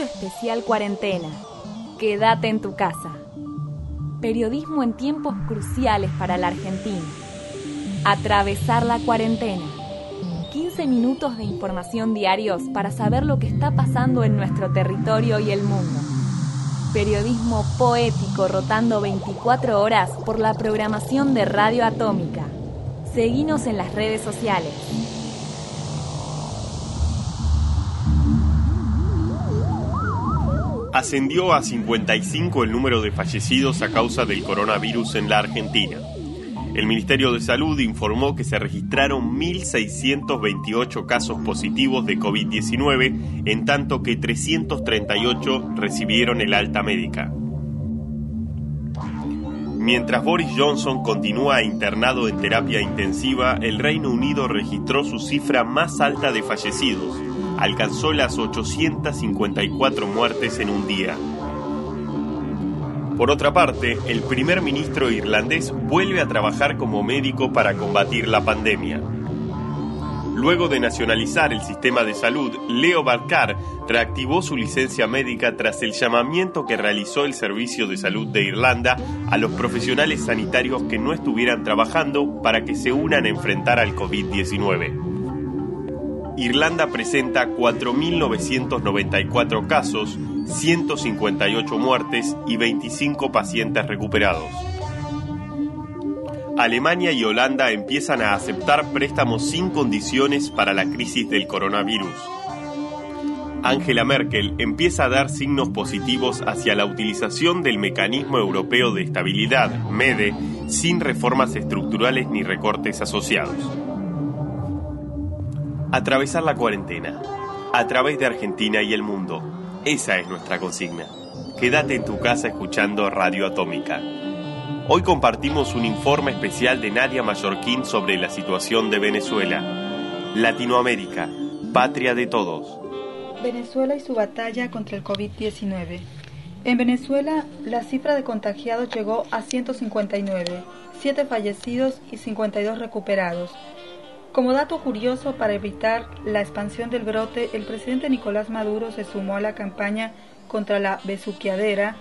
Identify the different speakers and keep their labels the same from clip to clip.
Speaker 1: Especial cuarentena. Quédate en tu casa. Periodismo en tiempos cruciales para la Argentina. Atravesar la cuarentena. 15 minutos de información diarios para saber lo que está pasando en nuestro territorio y el mundo. Periodismo poético rotando 24 horas por la programación de Radio Atómica. Seguinos en las redes sociales.
Speaker 2: Ascendió a 55 el número de fallecidos a causa del coronavirus en la Argentina. El Ministerio de Salud informó que se registraron 1.628 casos positivos de COVID-19, en tanto que 338 recibieron el alta médica. Mientras Boris Johnson continúa internado en terapia intensiva, el Reino Unido registró su cifra más alta de fallecidos, alcanzó las 854 muertes en un día. Por otra parte, el primer ministro irlandés vuelve a trabajar como médico para combatir la pandemia. Luego de nacionalizar el sistema de salud, Leo Varadkar reactivó su licencia médica tras el llamamiento que realizó el Servicio de Salud de Irlanda a los profesionales sanitarios que no estuvieran trabajando para que se unan a enfrentar al COVID-19. Irlanda presenta 4.994 casos, 158 muertes y 25 pacientes recuperados. Alemania y Holanda empiezan a aceptar préstamos sin condiciones para la crisis del coronavirus. Angela Merkel empieza a dar signos positivos hacia la utilización del Mecanismo Europeo de Estabilidad, MEDE, sin reformas estructurales ni recortes asociados. Atravesar la cuarentena. A través de Argentina y el mundo. Esa es nuestra consigna. Quédate en tu casa escuchando Radio Atómica. Hoy compartimos un informe especial de Nadia Mallorquín sobre la situación de Venezuela. Latinoamérica, patria de todos.
Speaker 3: Venezuela y su batalla contra el COVID-19. En Venezuela, la cifra de contagiados llegó a 159, 7 fallecidos y 52 recuperados. Como dato curioso para evitar la expansión del brote, el presidente Nicolás Maduro se sumó a la campaña contra la besuqueadera,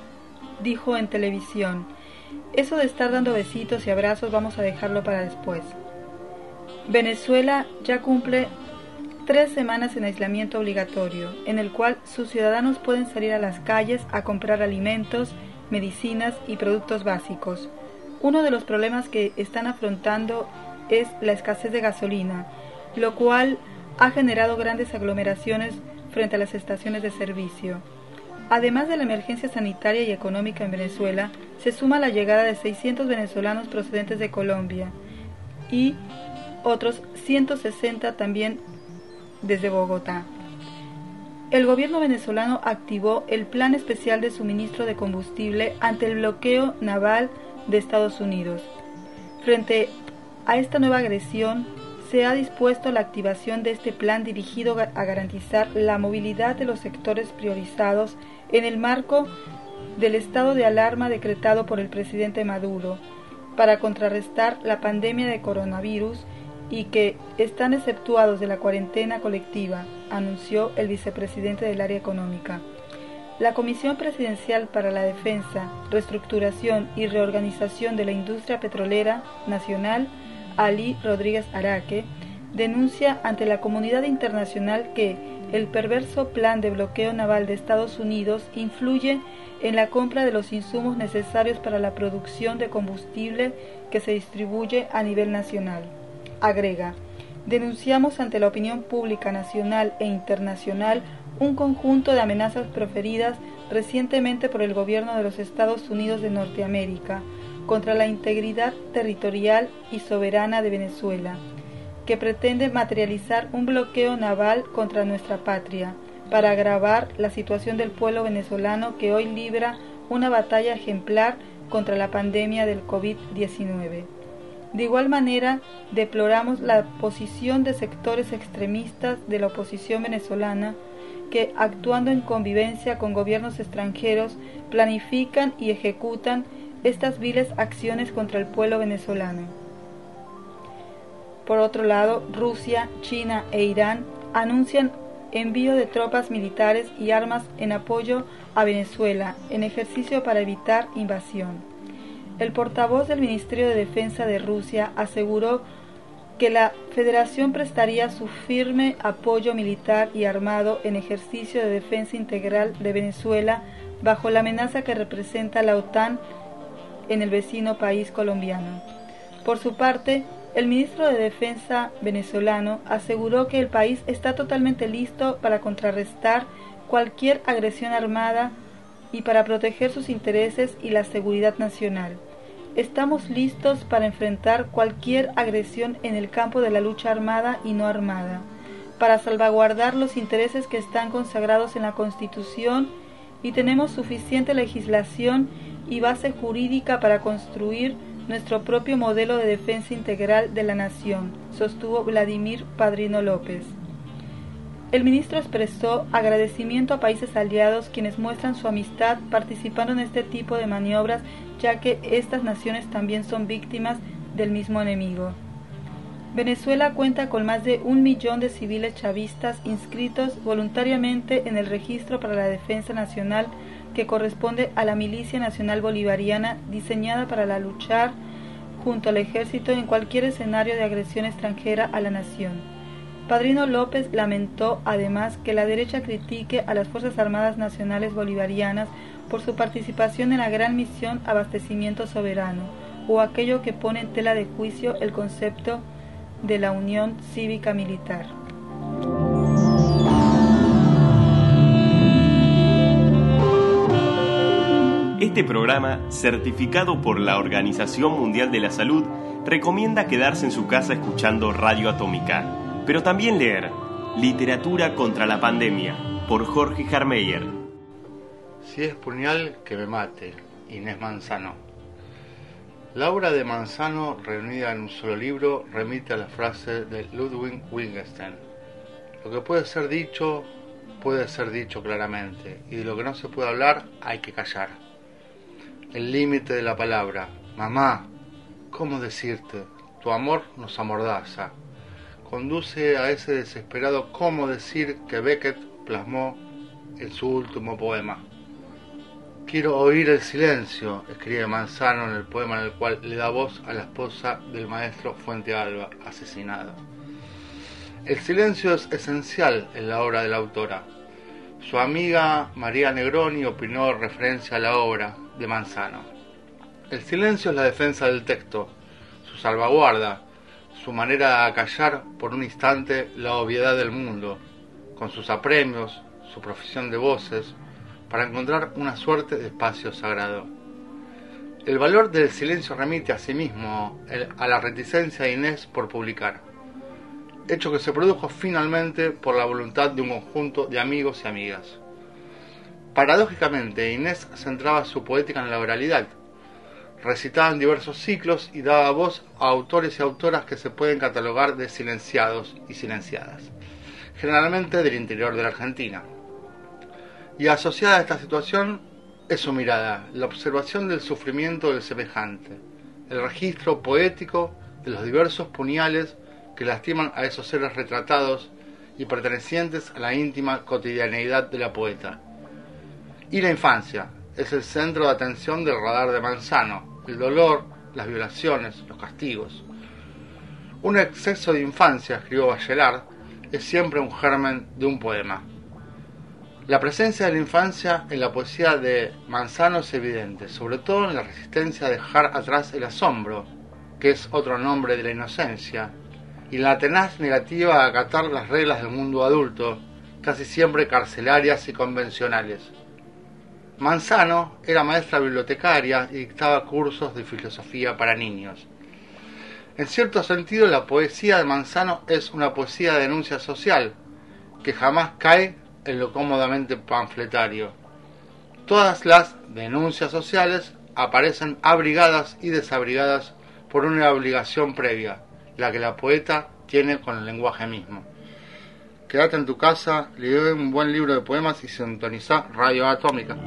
Speaker 3: dijo en televisión, eso de estar dando besitos y abrazos vamos a dejarlo para después. Venezuela ya cumple tres semanas en aislamiento obligatorio, en el cual sus ciudadanos pueden salir a las calles a comprar alimentos, medicinas y productos básicos. Uno de los problemas que están afrontando es la escasez de gasolina, lo cual ha generado grandes aglomeraciones frente a las estaciones de servicio. Además de la emergencia sanitaria y económica en Venezuela, se suma la llegada de 600 venezolanos procedentes de Colombia y otros 160 también desde Bogotá. El gobierno venezolano activó el plan especial de suministro de combustible ante el bloqueo naval de Estados Unidos. Frente a esta nueva agresión se ha dispuesto la activación de este plan dirigido a garantizar la movilidad de los sectores priorizados en el marco del estado de alarma decretado por el presidente Maduro para contrarrestar la pandemia de coronavirus y que están exceptuados de la cuarentena colectiva, anunció el vicepresidente del área económica. La Comisión Presidencial para la Defensa, Reestructuración y Reorganización de la Industria Petrolera Nacional Ali Rodríguez Araque, denuncia ante la comunidad internacional que el perverso plan de bloqueo naval de Estados Unidos influye en la compra de los insumos necesarios para la producción de combustible que se distribuye a nivel nacional. Agrega, denunciamos ante la opinión pública nacional e internacional un conjunto de amenazas proferidas recientemente por el gobierno de los Estados Unidos de Norteamérica, contra la integridad territorial y soberana de Venezuela, que pretende materializar un bloqueo naval contra nuestra patria, para agravar la situación del pueblo venezolano que hoy libra una batalla ejemplar contra la pandemia del COVID-19. De igual manera, deploramos la posición de sectores extremistas de la oposición venezolana que, actuando en convivencia con gobiernos extranjeros, planifican y ejecutan estas viles acciones contra el pueblo venezolano. Por otro lado, Rusia, China e Irán anuncian envío de tropas militares y armas en apoyo a Venezuela, en ejercicio para evitar invasión. El portavoz del Ministerio de Defensa de Rusia aseguró que la Federación prestaría su firme apoyo militar y armado en ejercicio de defensa integral de Venezuela bajo la amenaza que representa la OTAN en el vecino país colombiano. Por su parte, el ministro de Defensa venezolano aseguró que el país está totalmente listo para contrarrestar cualquier agresión armada y para proteger sus intereses y la seguridad nacional. Estamos listos para enfrentar cualquier agresión en el campo de la lucha armada y no armada, para salvaguardar los intereses que están consagrados en la Constitución y tenemos suficiente legislación y base jurídica para construir nuestro propio modelo de defensa integral de la nación, sostuvo Vladimir Padrino López. El ministro expresó agradecimiento a países aliados quienes muestran su amistad participando en este tipo de maniobras, ya que estas naciones también son víctimas del mismo enemigo. Venezuela cuenta con más de un millón de civiles chavistas inscritos voluntariamente en el Registro para la Defensa Nacional que corresponde a la Milicia Nacional Bolivariana diseñada para la luchar junto al ejército en cualquier escenario de agresión extranjera a la nación. Padrino López lamentó además que la derecha critique a las Fuerzas Armadas Nacionales Bolivarianas por su participación en la gran misión Abastecimiento Soberano, o aquello que pone en tela de juicio el concepto de la Unión Cívica Militar.
Speaker 2: Este programa, certificado por la Organización Mundial de la Salud, recomienda quedarse en su casa escuchando Radio Atómica, pero también leer Literatura contra la Pandemia, por Jorge Jarmeyer.
Speaker 4: Si es puñal, que me mate, Inés Manzano. La obra de Manzano, reunida en un solo libro, remite a la frase de Ludwig Wittgenstein. Lo que puede ser dicho, puede ser dicho claramente, y de lo que no se puede hablar, hay que callar el límite de la palabra. Mamá, ¿cómo decirte? Tu amor nos amordaza. Conduce a ese desesperado cómo decir que Beckett plasmó en su último poema. Quiero oír el silencio, escribe Manzano en el poema en el cual le da voz a la esposa del maestro Fuente Alba, asesinado. El silencio es esencial en la obra de la autora. Su amiga María Negroni opinó referencia a la obra, de Manzano. El silencio es la defensa del texto, su salvaguarda, su manera de acallar por un instante la obviedad del mundo, con sus apremios, su profesión de voces, para encontrar una suerte de espacio sagrado. El valor del silencio remite asimismo a la reticencia de Inés por publicar, hecho que se produjo finalmente por la voluntad de un conjunto de amigos y amigas. Paradójicamente, Inés centraba su poética en la oralidad. Recitaba en diversos ciclos y daba voz a autores y autoras que se pueden catalogar de silenciados y silenciadas, generalmente del interior de la Argentina. Y asociada a esta situación es su mirada, la observación del sufrimiento del semejante, el registro poético de los diversos puñales que lastiman a esos seres retratados y pertenecientes a la íntima cotidianeidad de la poeta y la infancia es el centro de atención del radar de Manzano, el dolor, las violaciones, los castigos. Un exceso de infancia, escribió Bachelard, es siempre un germen de un poema. La presencia de la infancia en la poesía de Manzano es evidente, sobre todo en la resistencia a dejar atrás el asombro, que es otro nombre de la inocencia, y la tenaz negativa a acatar las reglas del mundo adulto, casi siempre carcelarias y convencionales. Manzano era maestra bibliotecaria y dictaba cursos de filosofía para niños. En cierto sentido, la poesía de Manzano es una poesía de denuncia social, que jamás cae en lo cómodamente panfletario. Todas las denuncias sociales aparecen abrigadas y desabrigadas por una obligación previa, la que la poeta tiene con el lenguaje mismo. Quédate en tu casa, lee un buen libro de poemas y sintoniza Radio Atómica.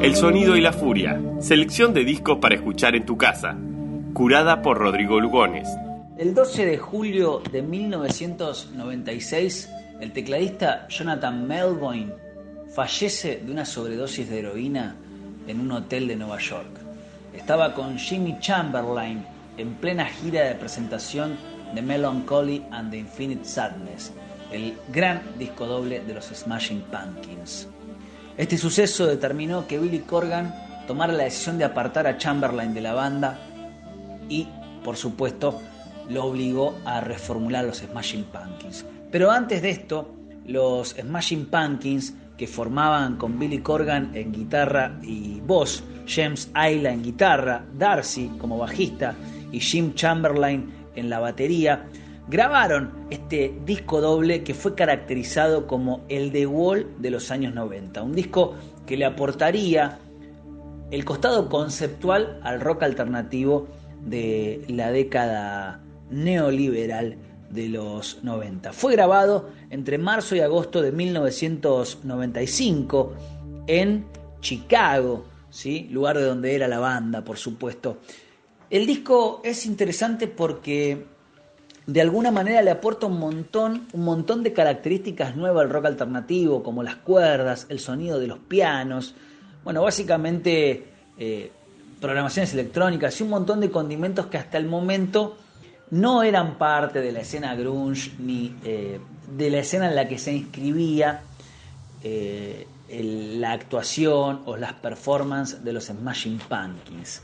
Speaker 2: El sonido y la furia, selección de discos para escuchar en tu casa, curada por Rodrigo Lugones.
Speaker 5: El 12 de julio de 1996, el tecladista Jonathan Melvoin fallece de una sobredosis de heroína en un hotel de Nueva York. Estaba con Jimmy Chamberlain en plena gira de presentación de Melancholy and the Infinite Sadness, el gran disco doble de los Smashing Pumpkins. Este suceso determinó que Billy Corgan tomara la decisión de apartar a Chamberlain de la banda y, por supuesto, lo obligó a reformular los Smashing Pumpkins. Pero antes de esto, los Smashing Pumpkins, que formaban con Billy Corgan en guitarra y voz, James Ayla en guitarra, Darcy como bajista y Jim Chamberlain en la batería, grabaron este disco doble que fue caracterizado como el The Wall de los años 90, un disco que le aportaría el costado conceptual al rock alternativo de la década neoliberal de los 90. Fue grabado entre marzo y agosto de 1995 en Chicago, ¿sí? lugar de donde era la banda, por supuesto. El disco es interesante porque de alguna manera le aporta un montón, un montón de características nuevas al rock alternativo, como las cuerdas, el sonido de los pianos, bueno, básicamente eh, programaciones electrónicas y un montón de condimentos que hasta el momento no eran parte de la escena grunge ni eh, de la escena en la que se inscribía eh, la actuación o las performances de los Smashing Pumpkins.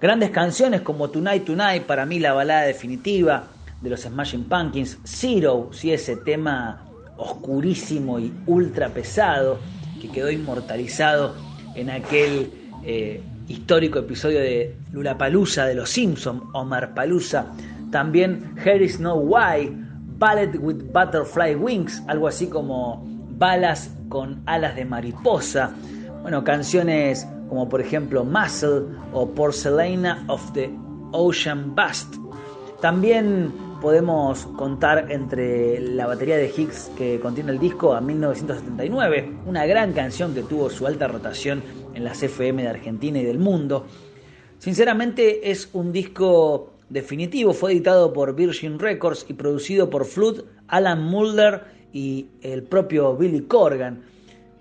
Speaker 5: Grandes canciones como Tonight Tonight, para mí la balada definitiva de los Smashing Pumpkins, Zero, sí, ese tema oscurísimo y ultra pesado que quedó inmortalizado en aquel eh, histórico episodio de Lulapalooza de los Simpsons, Omar Palusa, también Here is No Why, Ballet with Butterfly Wings, algo así como balas con alas de mariposa. Bueno, canciones como por ejemplo Muscle o Porcelana of the Ocean Bust. También podemos contar entre la batería de Higgs que contiene el disco a 1979, una gran canción que tuvo su alta rotación en las FM de Argentina y del mundo. Sinceramente es un disco definitivo, fue editado por Virgin Records y producido por Flood, Alan Mulder y el propio Billy Corgan.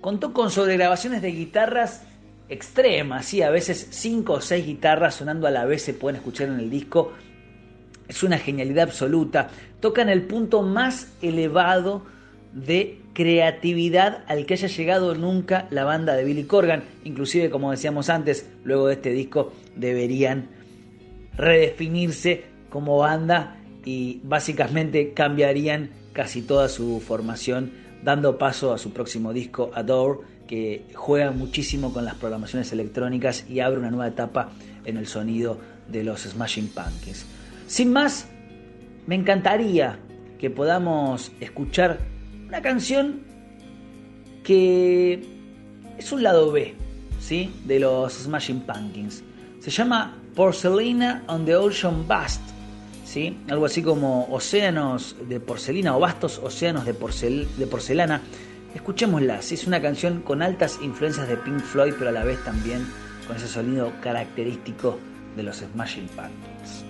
Speaker 5: Contó con sobregrabaciones de guitarras extremas, a veces cinco o seis guitarras sonando a la vez se pueden escuchar en el disco. Es una genialidad absoluta. Toca en el punto más elevado de creatividad al que haya llegado nunca la banda de Billy Corgan. Inclusive, como decíamos antes, luego de este disco deberían redefinirse como banda y básicamente cambiarían casi toda su formación, dando paso a su próximo disco, Adore, que juega muchísimo con las programaciones electrónicas y abre una nueva etapa en el sonido de los Smashing Pumpkins. Sin más, me encantaría que podamos escuchar una canción que es un lado B, ¿sí? De los Smashing Pumpkins. Se llama Porcelina on the Ocean Bust, ¿sí? algo así como océanos de porcelina o vastos océanos de, de porcelana. Escuchémosla, es una canción con altas influencias de Pink Floyd, pero a la vez también con ese sonido característico de los Smashing Pumpkins.